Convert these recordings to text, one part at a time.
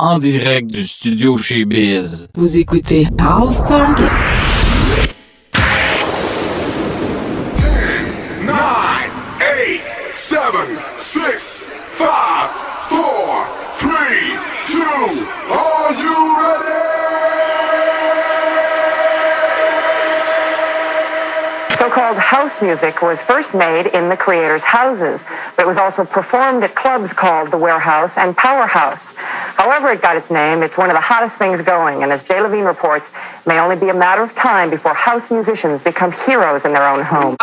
en direct du studio chez Biz. Vous écoutez House Target. 10, 9, 8, 7, 6, 5, 4, 3, 2, are you ready? So-called house music was first made in the creators' houses, but it was also performed at clubs called the Warehouse and Powerhouse. However it got its name, it's one of the hottest things going, and as Jay Levine reports, it may only be a matter of time before house musicians become heroes in their own home.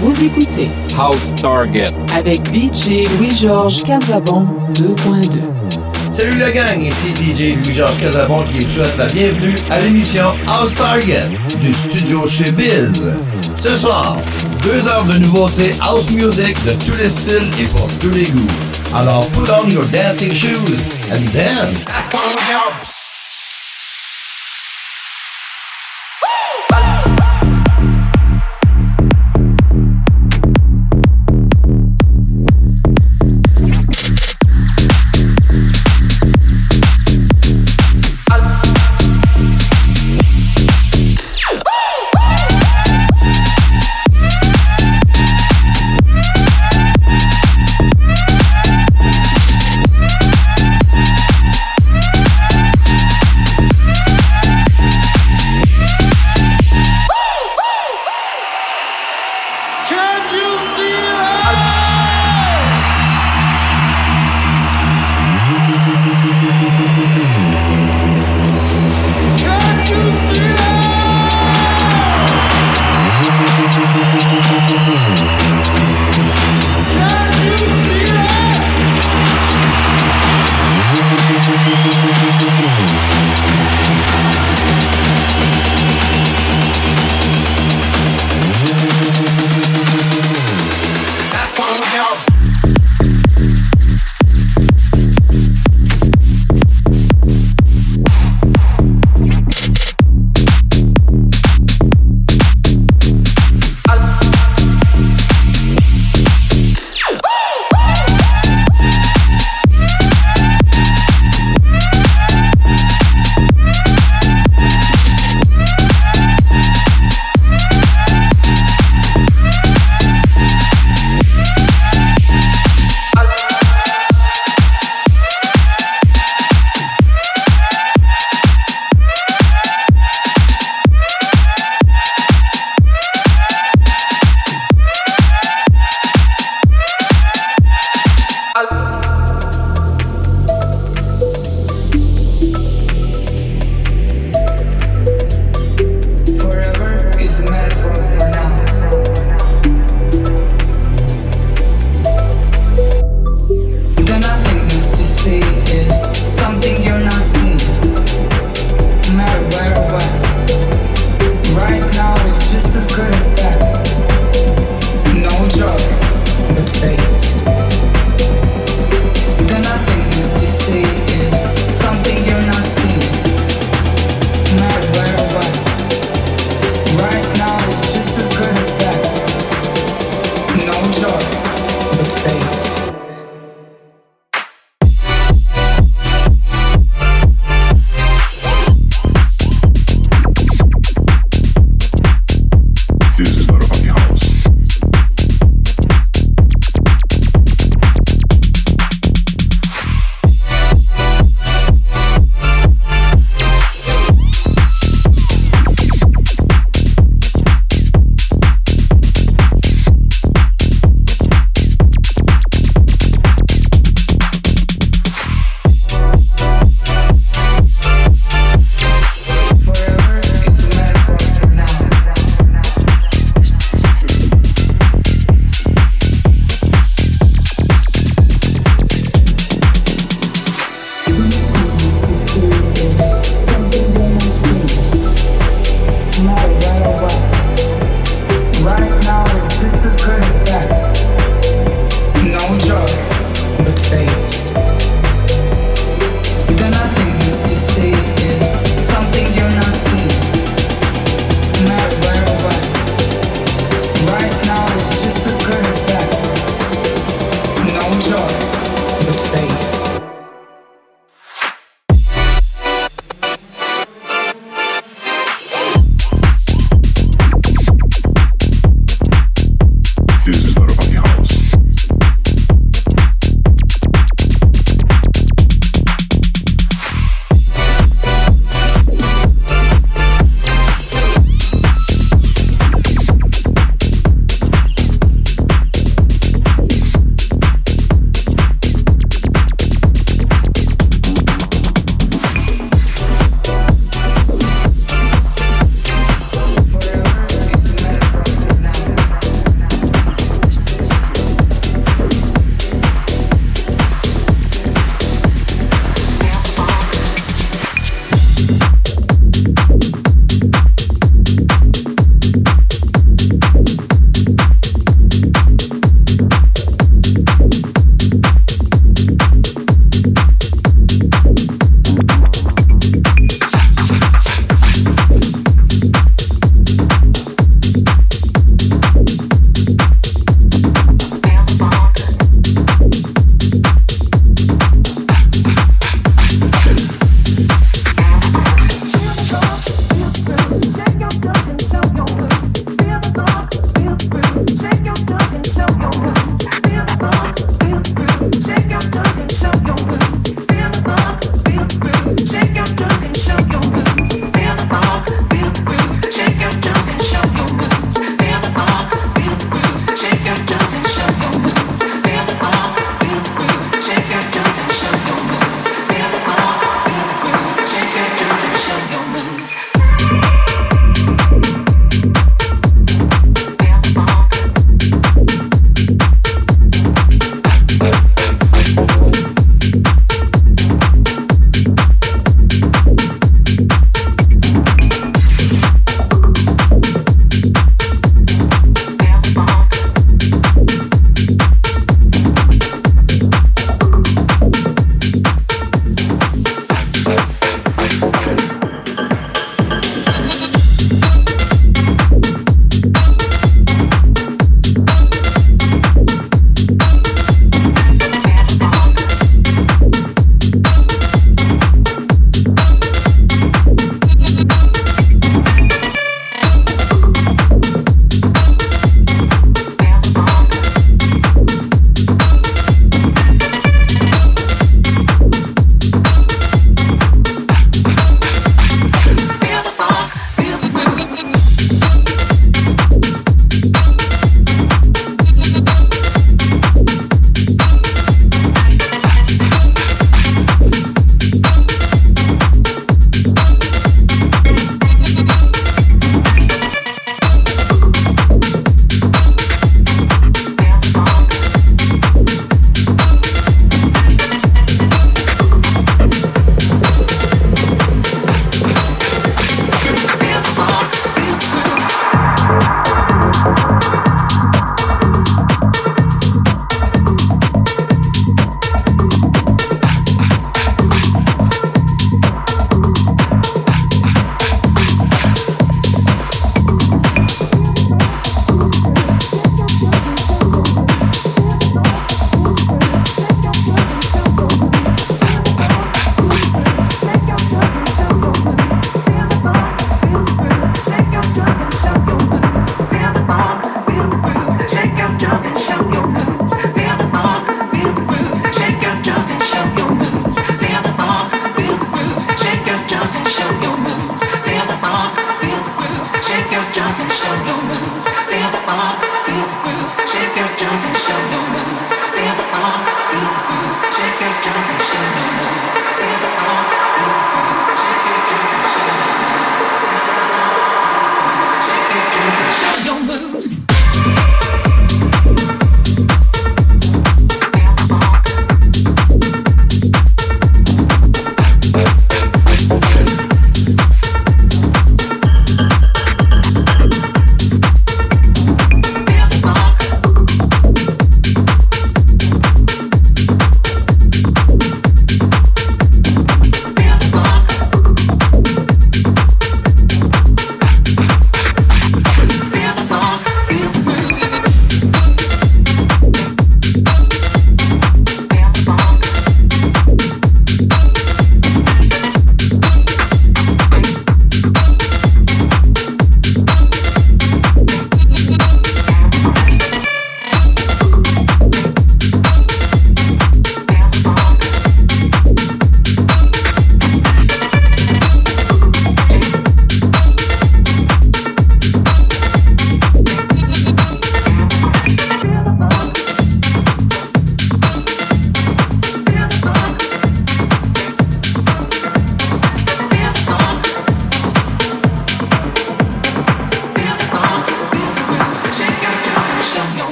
Vous écoutez House Target. avec DJ Louis-Georges Casabon 2.2. Salut la gang, ici DJ Louis-Georges Casabon qui vous souhaite la bienvenue à l'émission House Target du studio chez Biz. Ce soir, deux heures de nouveautés house music de tous les styles et pour tous les goûts. Alors put on your dancing shoes and dance.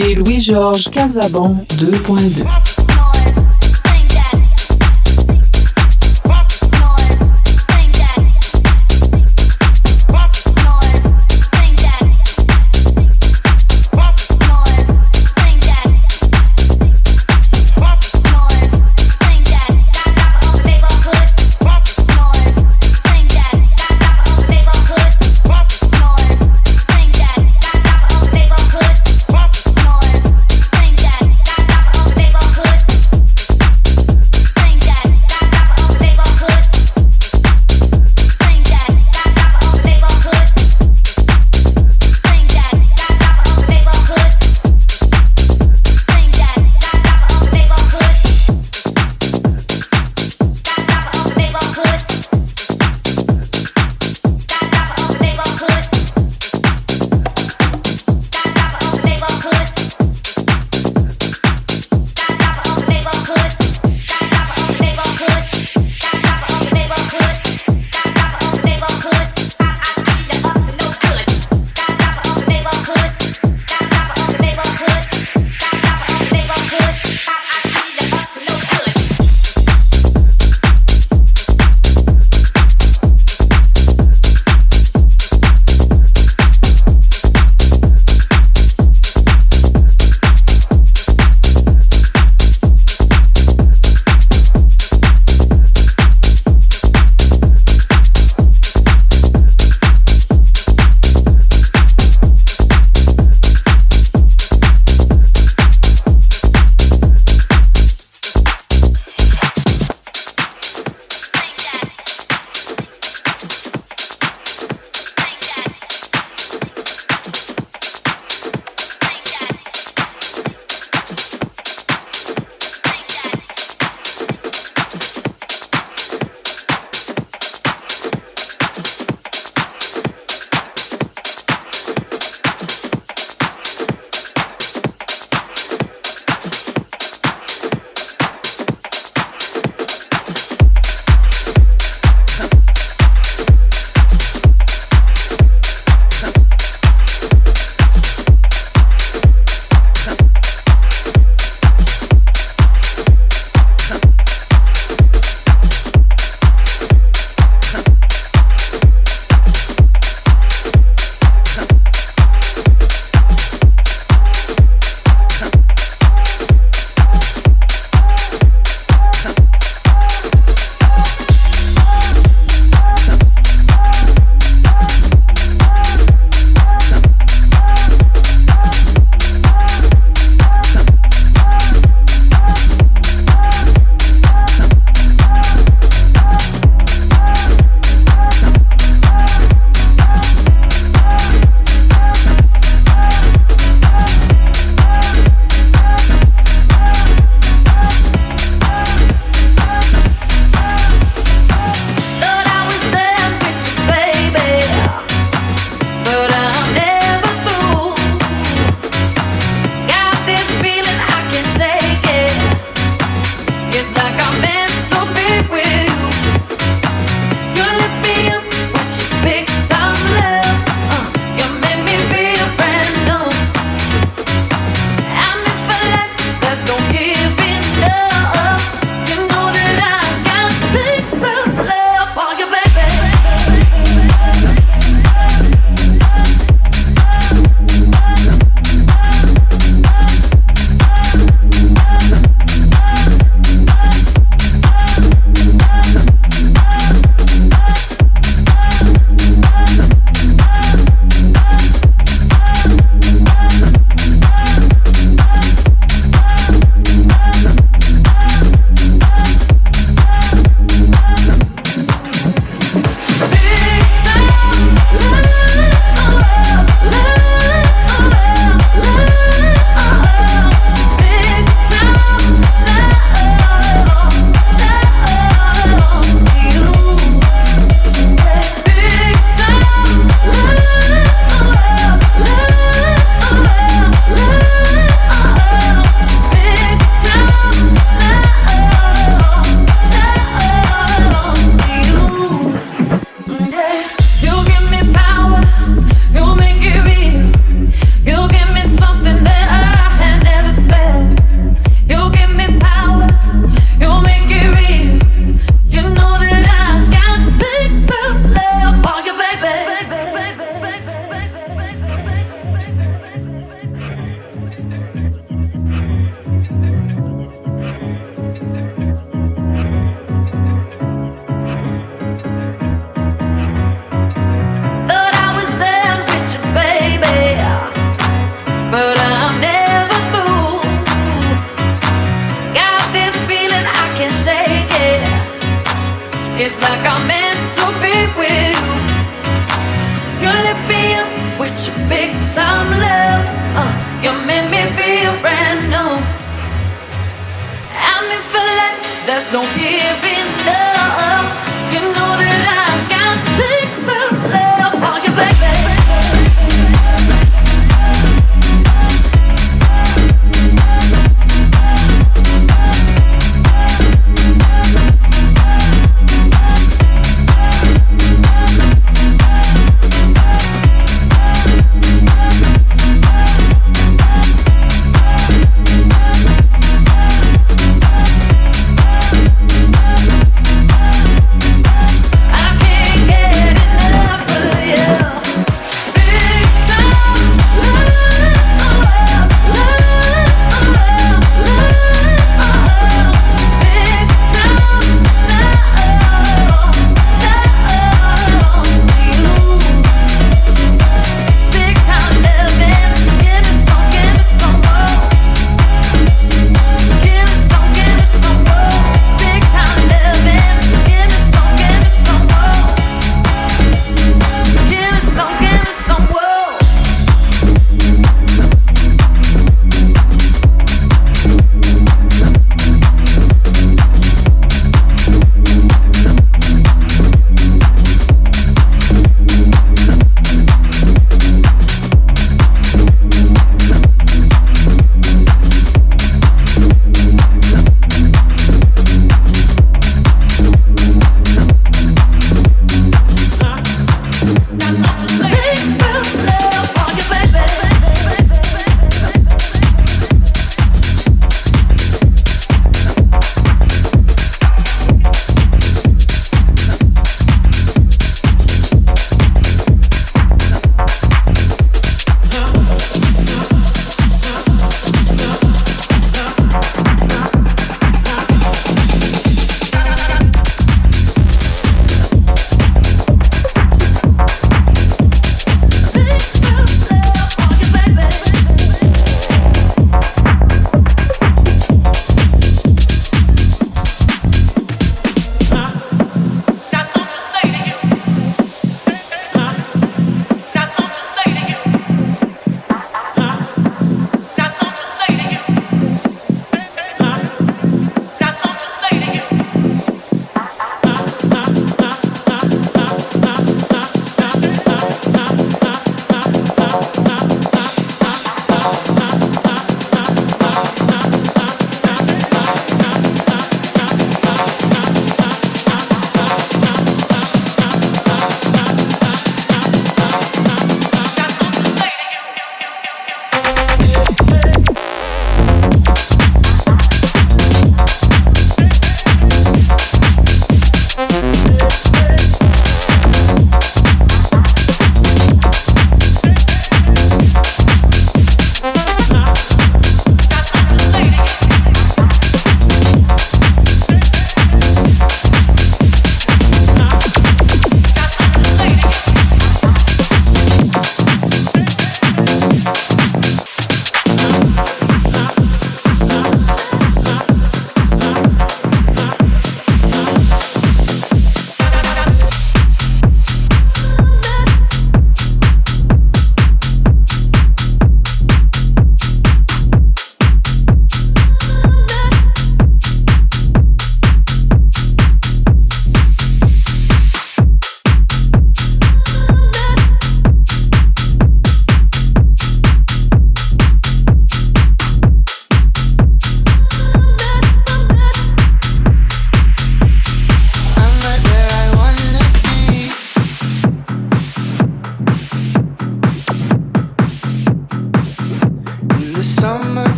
Louis-Georges Casabon 2.2.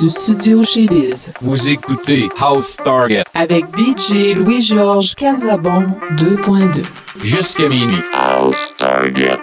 du studio chez Biz. Vous écoutez House Target avec DJ Louis-Georges Casabon 2.2. Jusqu'à minuit. House Target.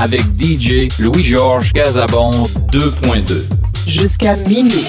Avec DJ Louis-Georges Casabon 2.2. Jusqu'à minuit.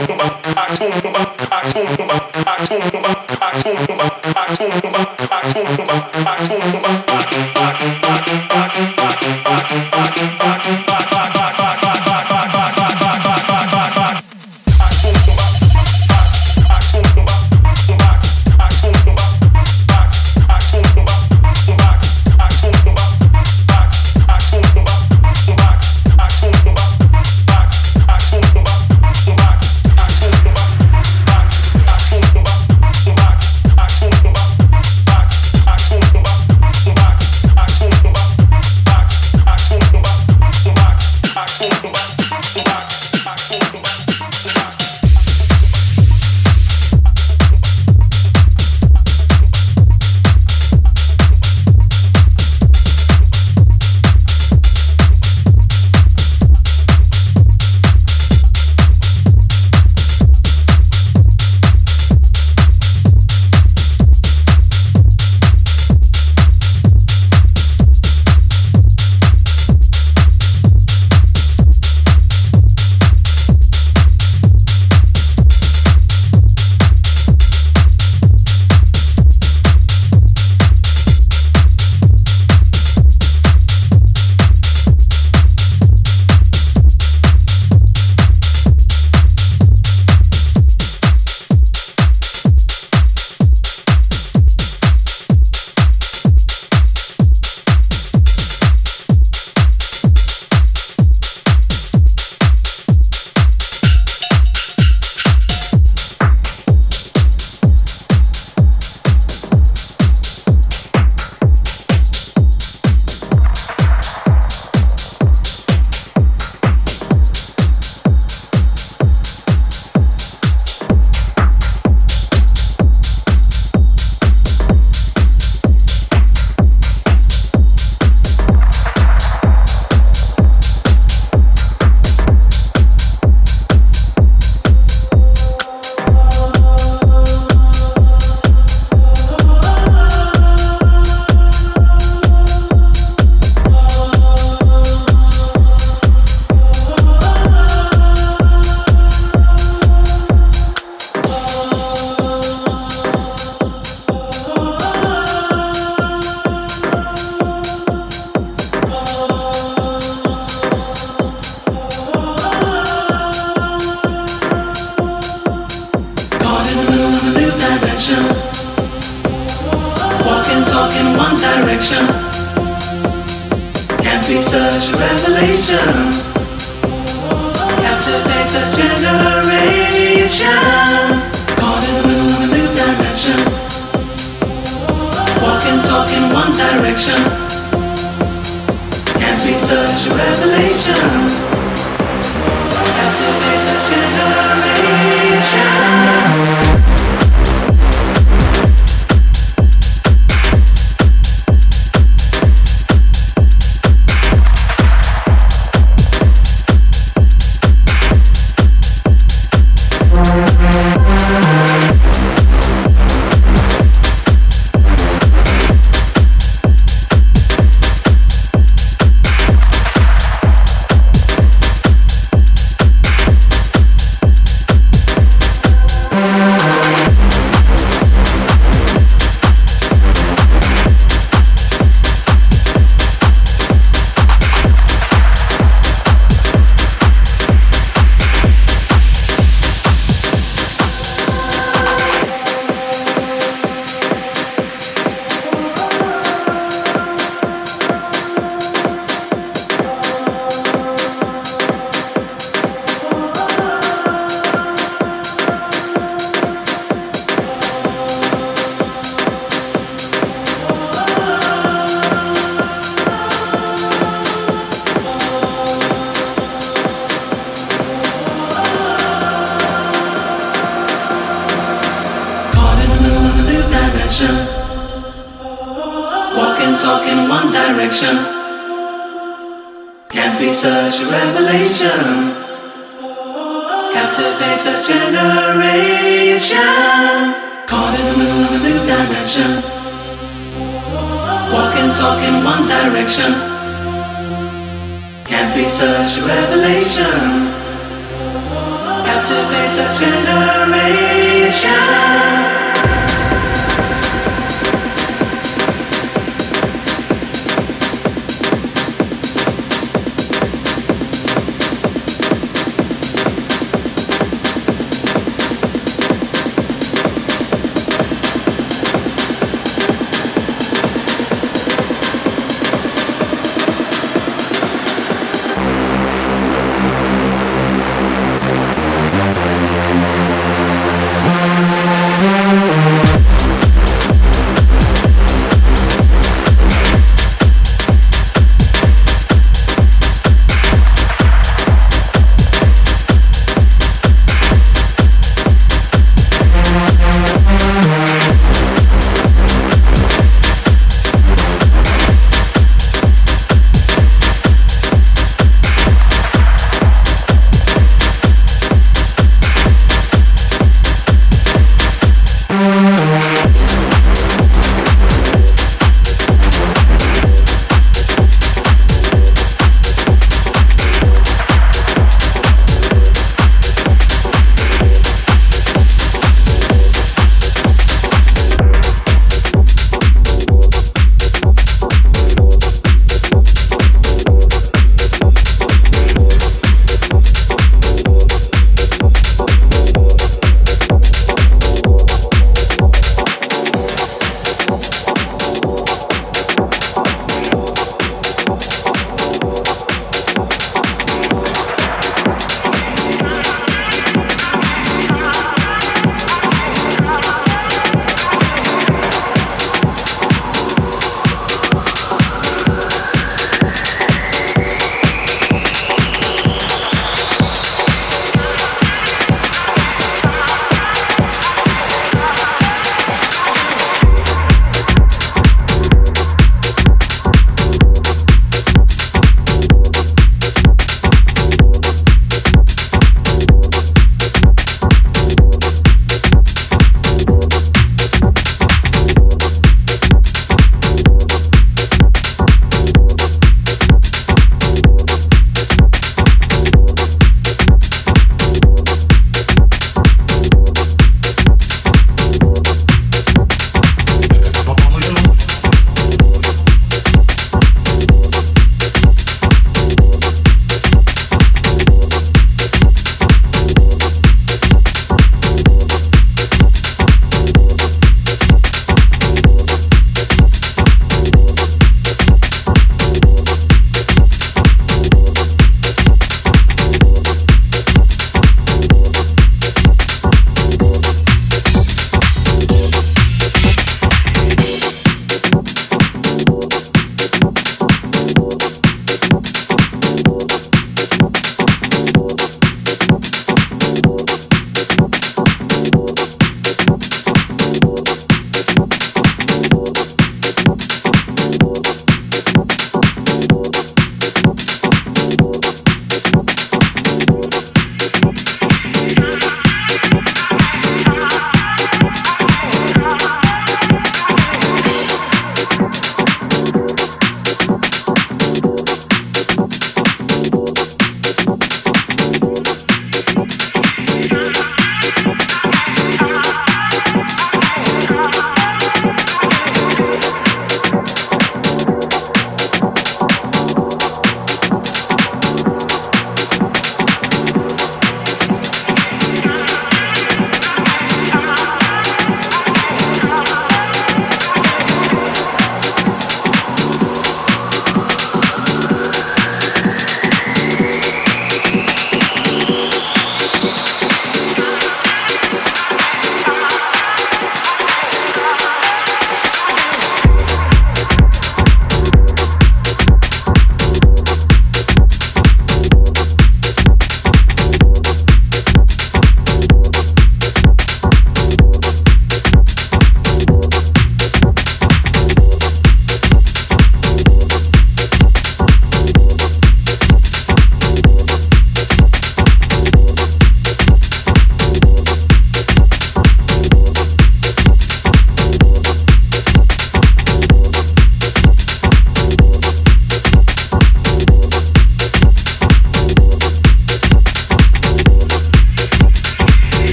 Tax on the back, tax on the back, tax on the back, tax on the back, tax on the back, tax on the back.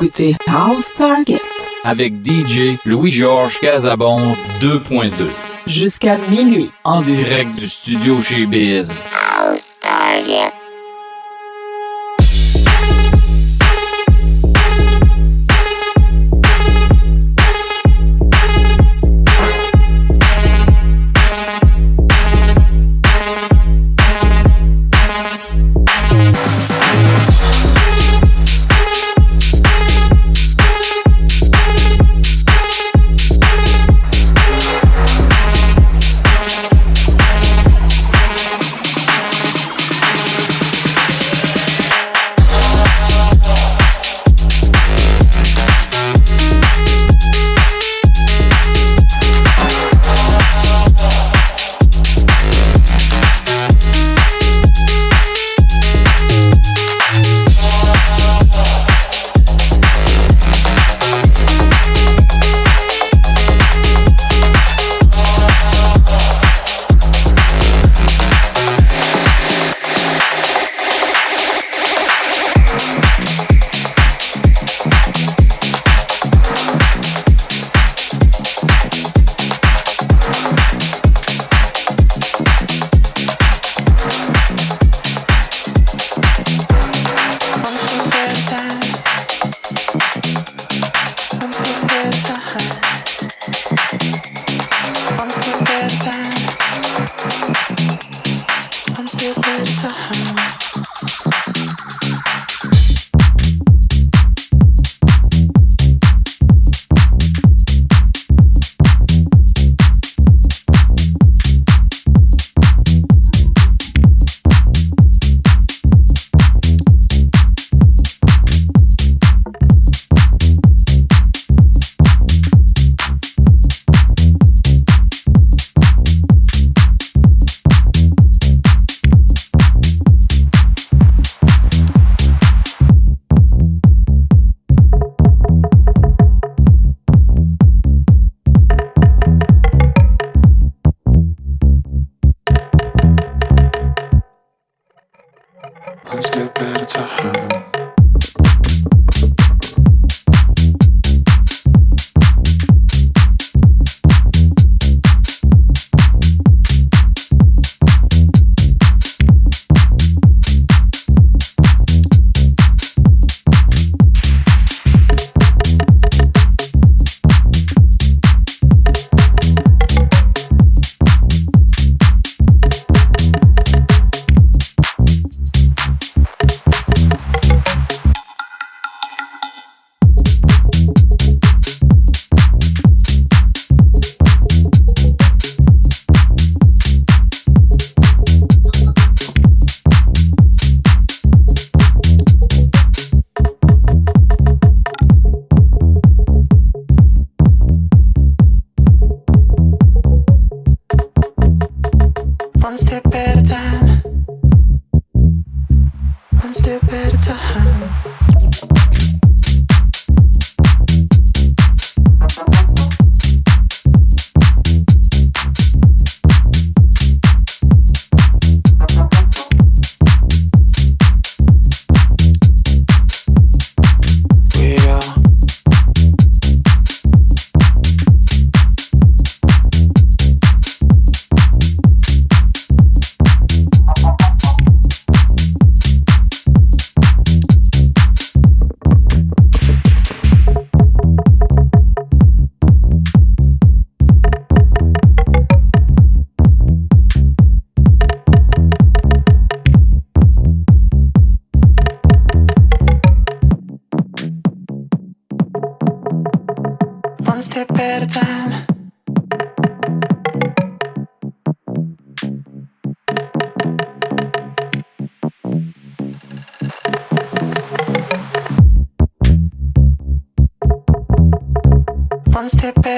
Écoutez House Target avec DJ Louis-Georges Casabon 2.2. jusqu'à minuit. En direct du studio chez Biz. One step at a time. step back.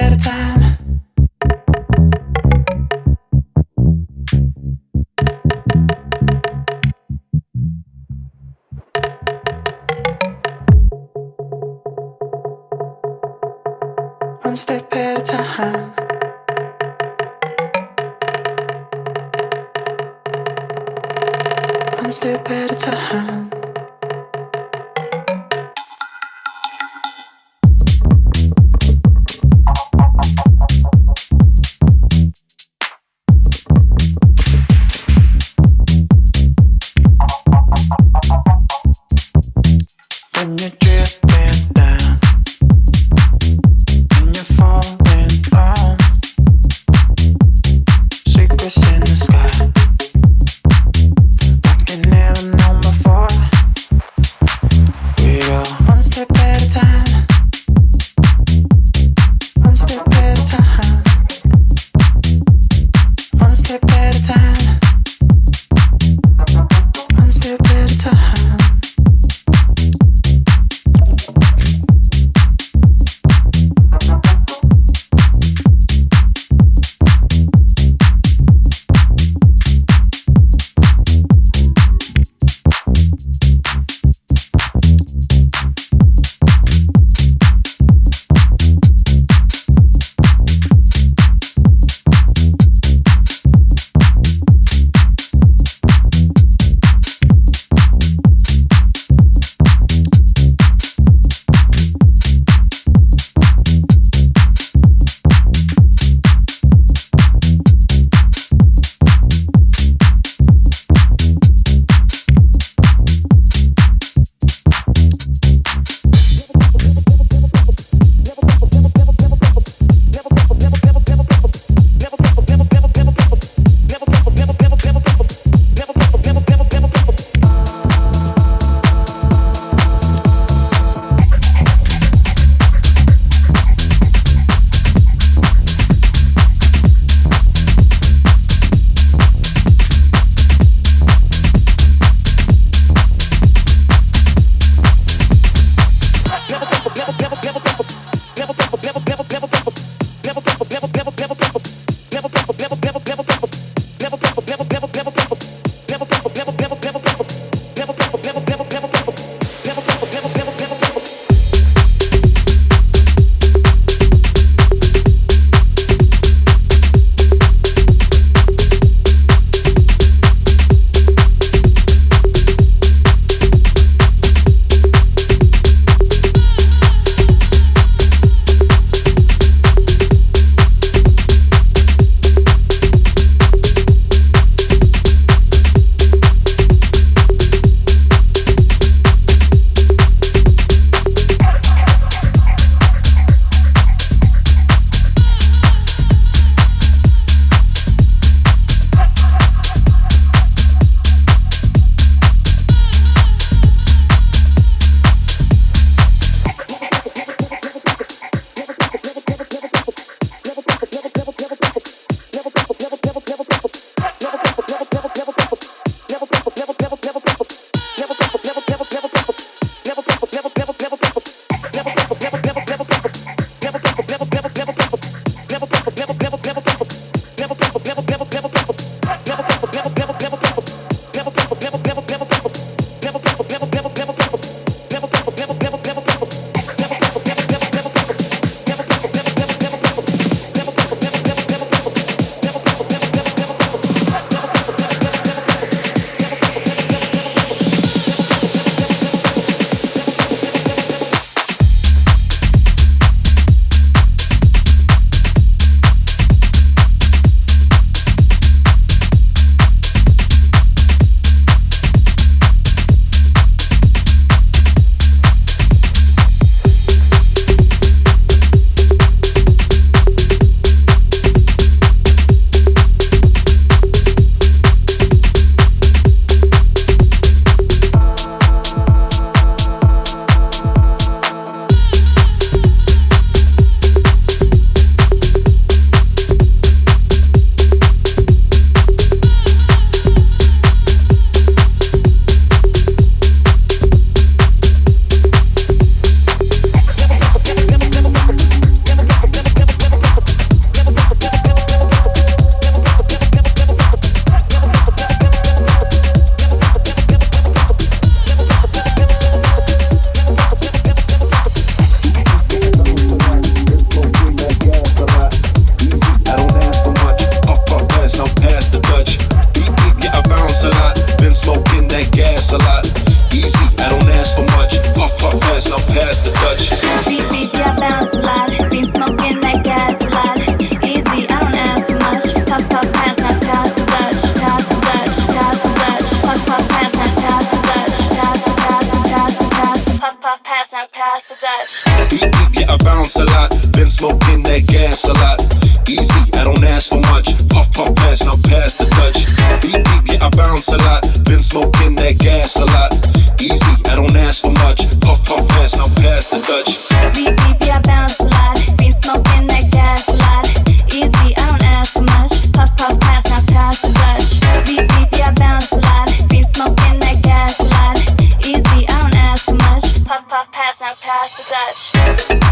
Pass, now pass the Dutch.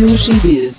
Eu Giz.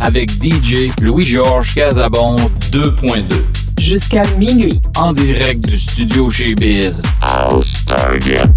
Avec DJ Louis-Georges Casabon 2.2 jusqu'à minuit en direct du studio chez Biz. House Target.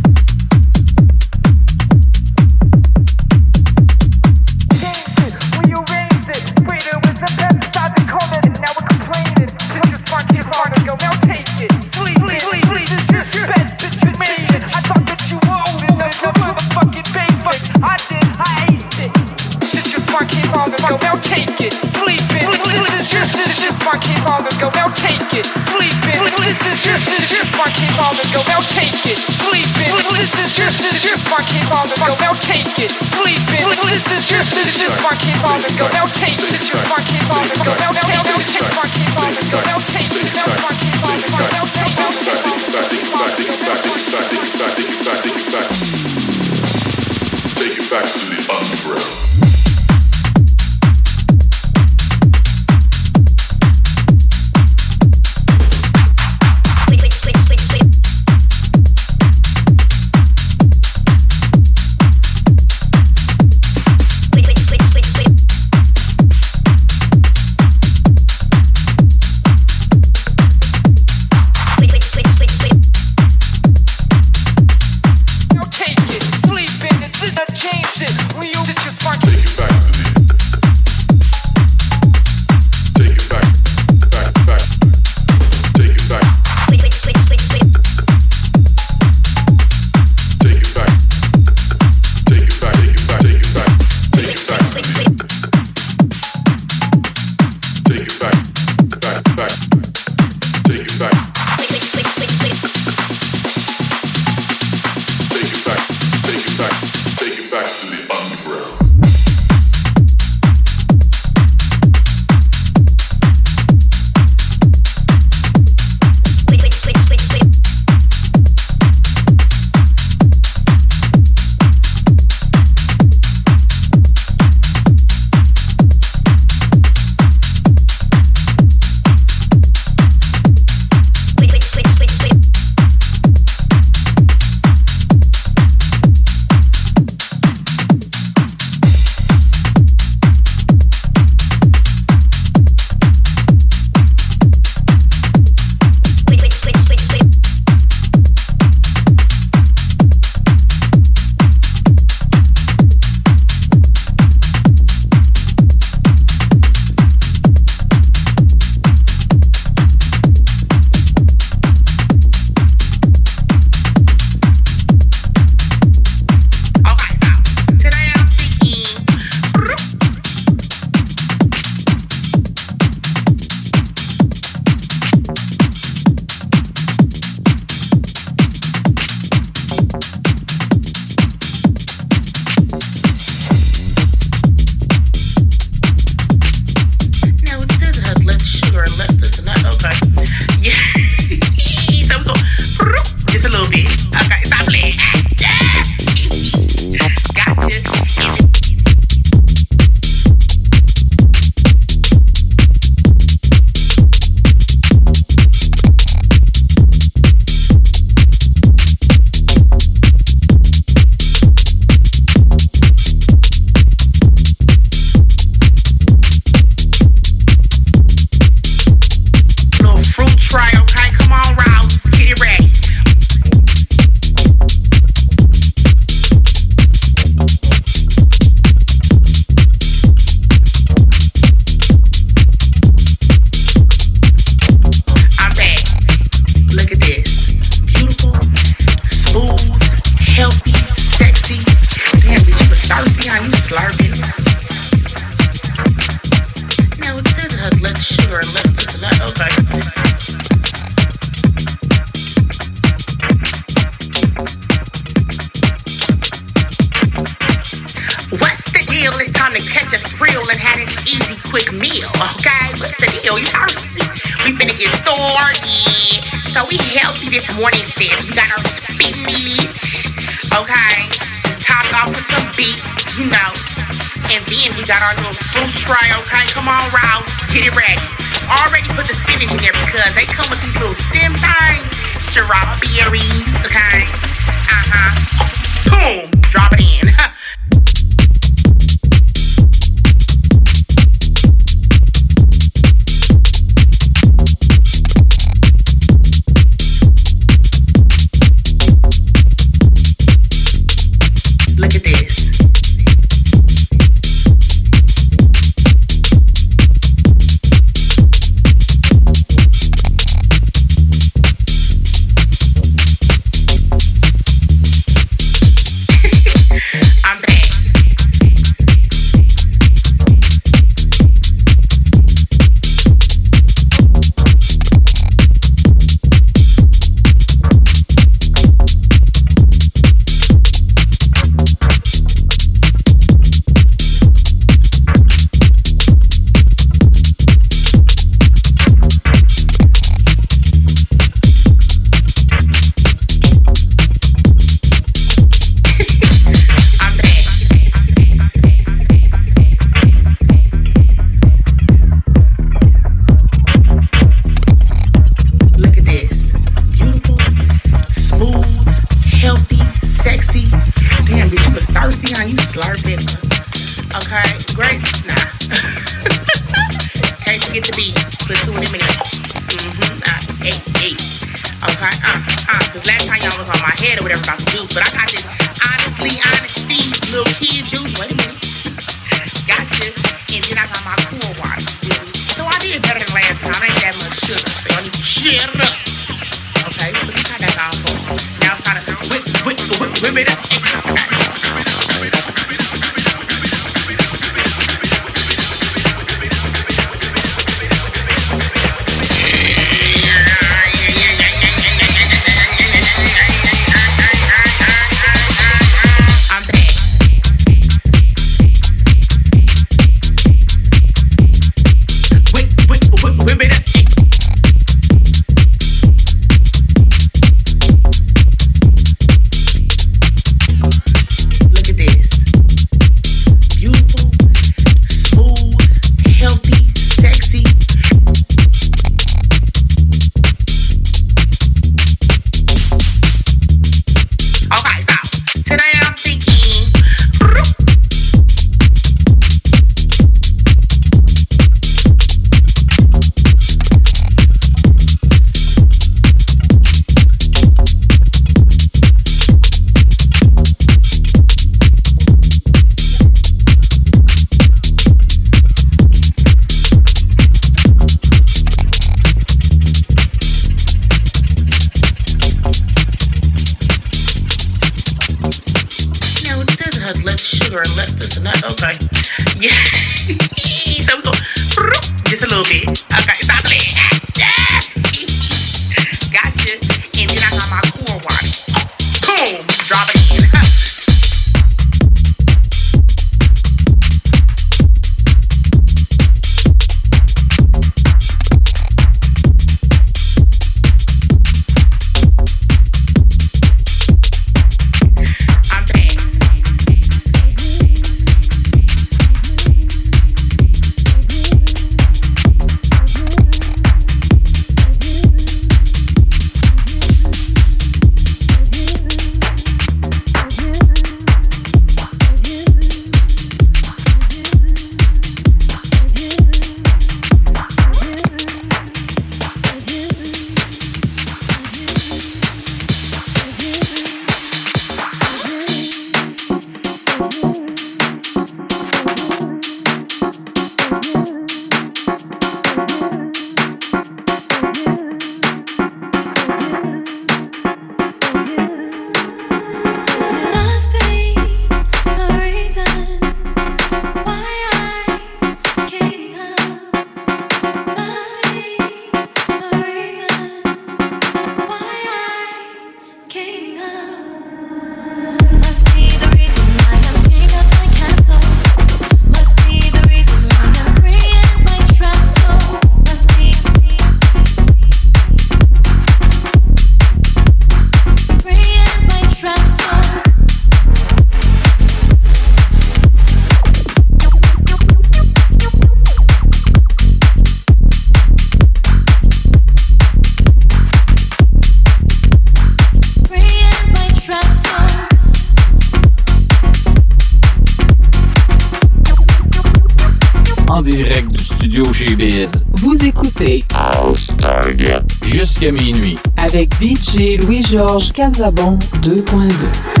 Georges Casabon 2.2.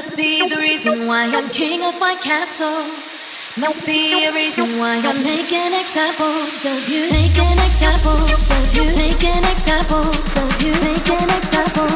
Must be the reason why I'm king of my castle. Must be a reason why I'm making examples of you. Making examples of you. Making examples of you. Making examples.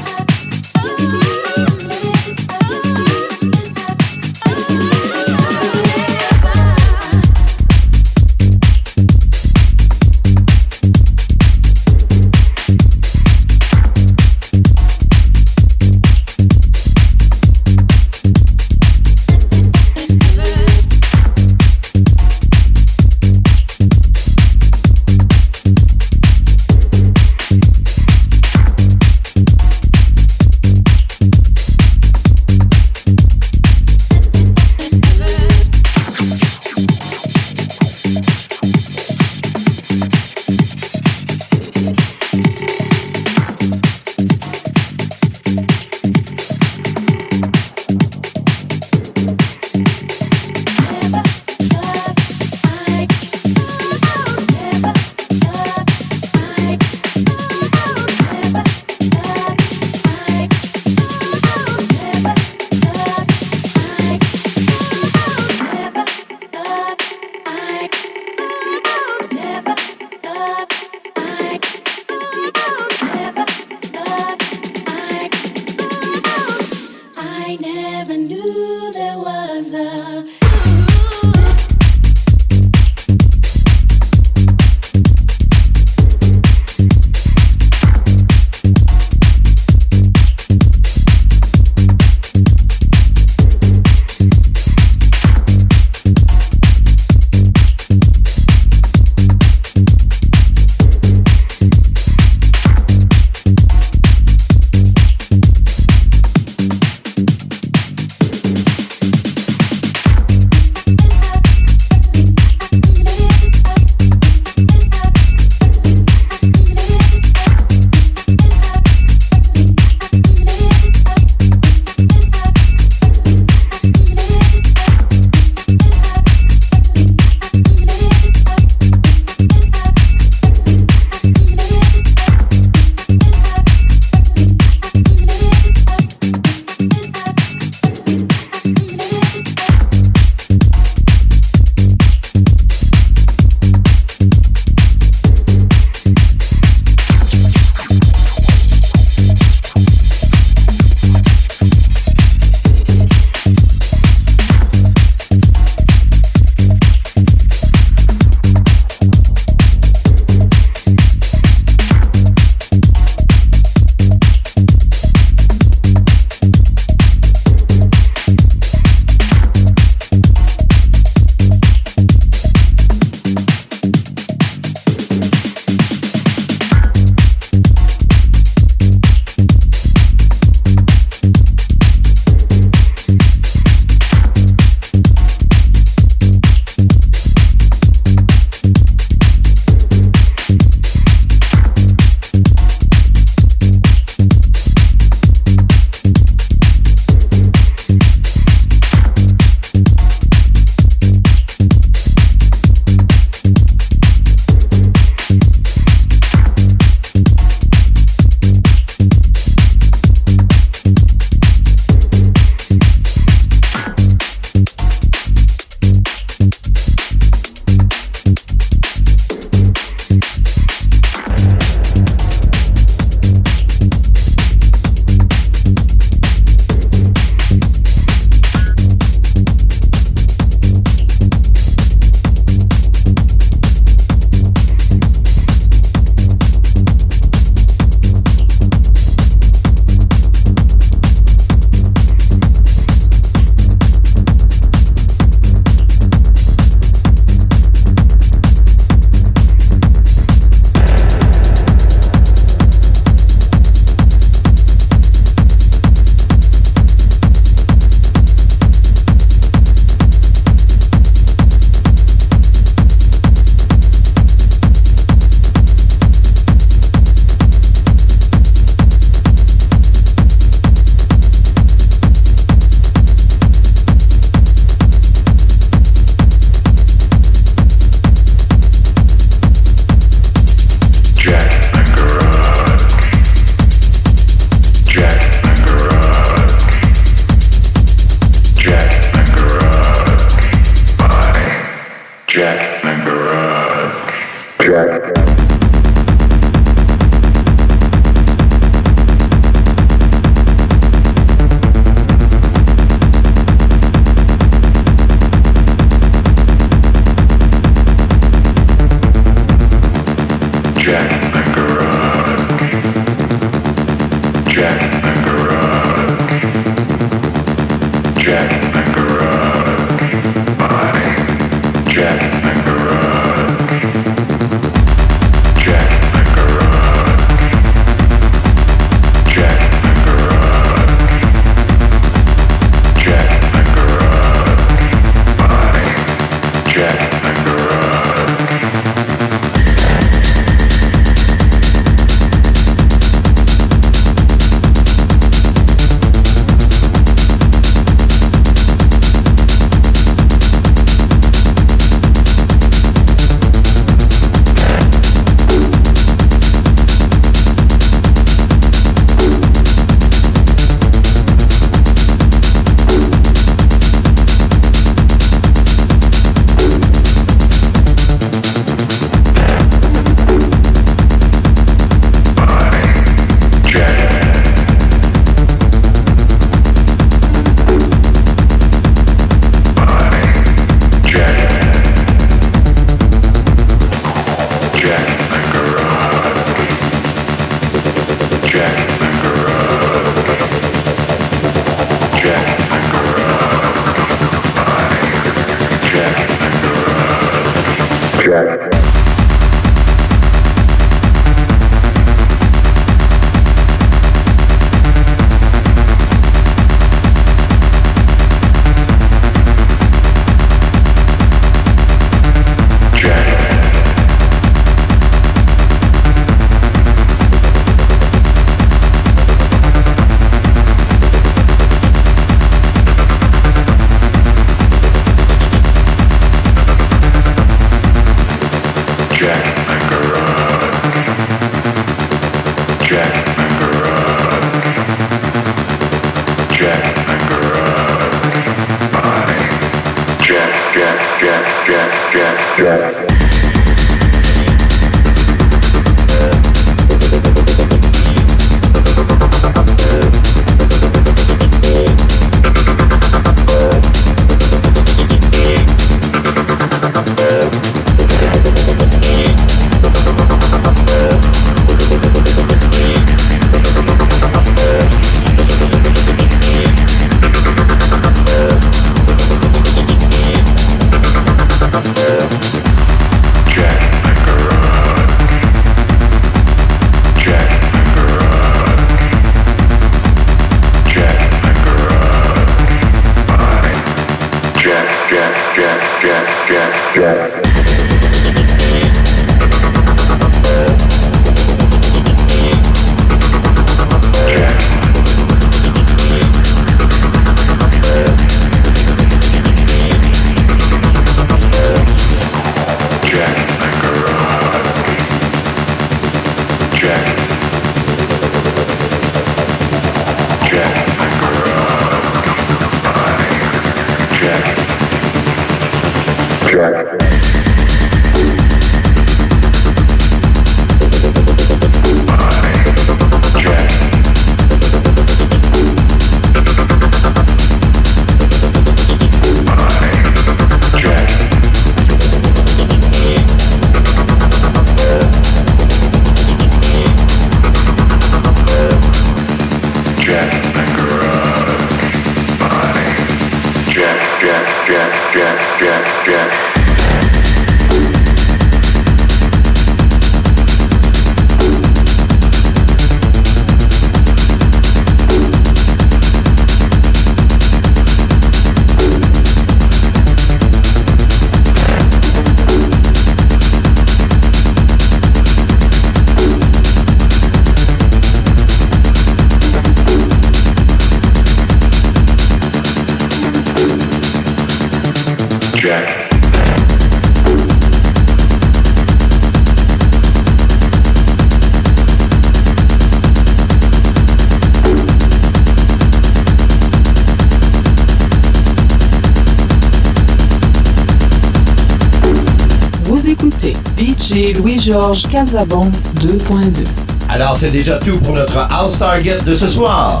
Casabon 2.2. Alors, c'est déjà tout pour notre House Target de ce soir.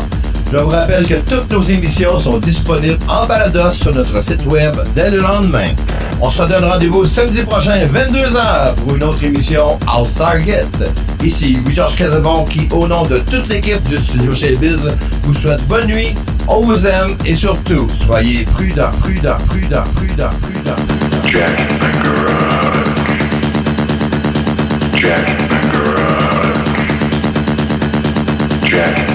Je vous rappelle que toutes nos émissions sont disponibles en balados sur notre site web dès le lendemain. On se donne rendez-vous samedi prochain, 22h, pour une autre émission House Target. Ici, Louis-Georges Casabon, qui, au nom de toute l'équipe du studio chez Biz, vous souhaite bonne nuit, on vous aime et surtout, soyez prudents, prudents, prudents, prudents, prudents. jack.